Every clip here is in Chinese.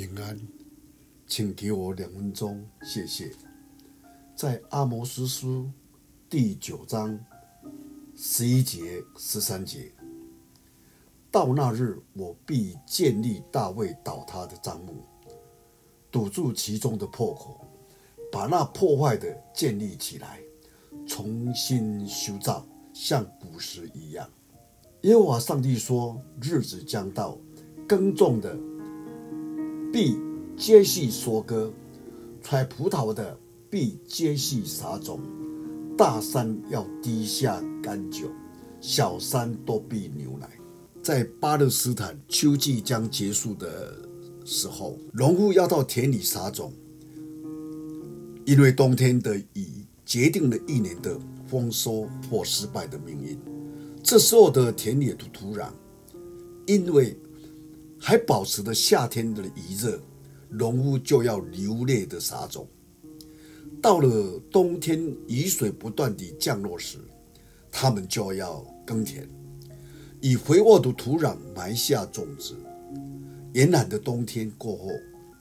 平安，请给我两分钟，谢谢。在阿摩司书第九章十一节、十三节，到那日，我必建立大卫倒塌的帐幕，堵住其中的破口，把那破坏的建立起来，重新修造，像古时一样。耶和华上帝说：“日子将到，耕种的必接续收割，采葡萄的必接续撒种。大山要滴下甘酒，小山都必牛奶。”在巴勒斯坦秋季将结束的时候，农夫要到田里撒种，因为冬天的雨决定了一年的丰收或失败的命运。这时候的田野土土壤，因为还保持着夏天的炎热，农夫就要流泪的撒种。到了冬天雨水不断地降落时，他们就要耕田，以肥沃的土壤埋下种子。严寒的冬天过后，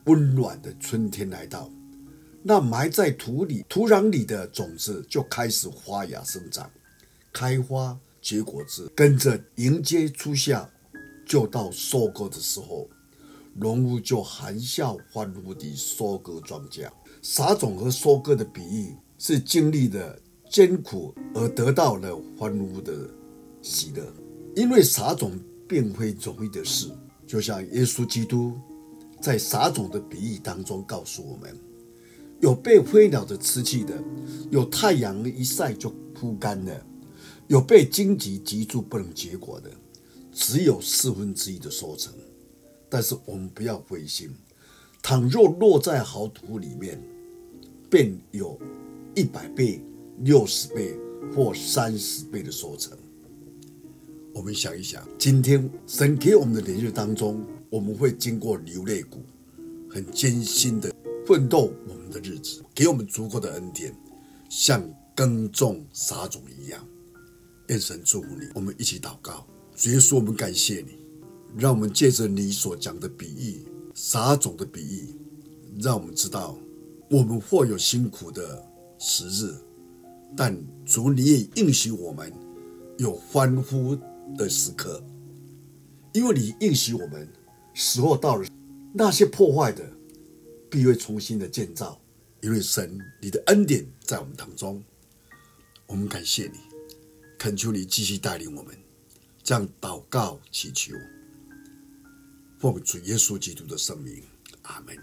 温暖的春天来到，那埋在土里、土壤里的种子就开始发芽生长、开花。结果子跟着迎接初夏，就到收割的时候，农夫就含笑欢呼地收割庄稼。撒种和收割的比喻是经历了艰苦而得到了欢呼的喜乐，因为撒种并非容易的事。就像耶稣基督在撒种的比喻当中告诉我们：有被飞鸟的吃去的，有太阳一晒就枯干了。有被荆棘棘住不能结果的，只有四分之一的收成。但是我们不要灰心，倘若落在好土里面，便有一百倍、六十倍或三十倍的收成。我们想一想，今天神给我们的年日当中，我们会经过流泪谷，很艰辛的奋斗我们的日子，给我们足够的恩典，像耕种撒种一样。愿神祝福你，我们一起祷告。主耶稣，我们感谢你，让我们借着你所讲的比喻，撒种的比喻，让我们知道，我们或有辛苦的时日，但主你也应许我们有欢呼的时刻，因为你应许我们，时候到了，那些破坏的必会重新的建造，因为神你的恩典在我们当中，我们感谢你。恳求你继续带领我们，向祷告祈求，奉主耶稣基督的圣名，阿门。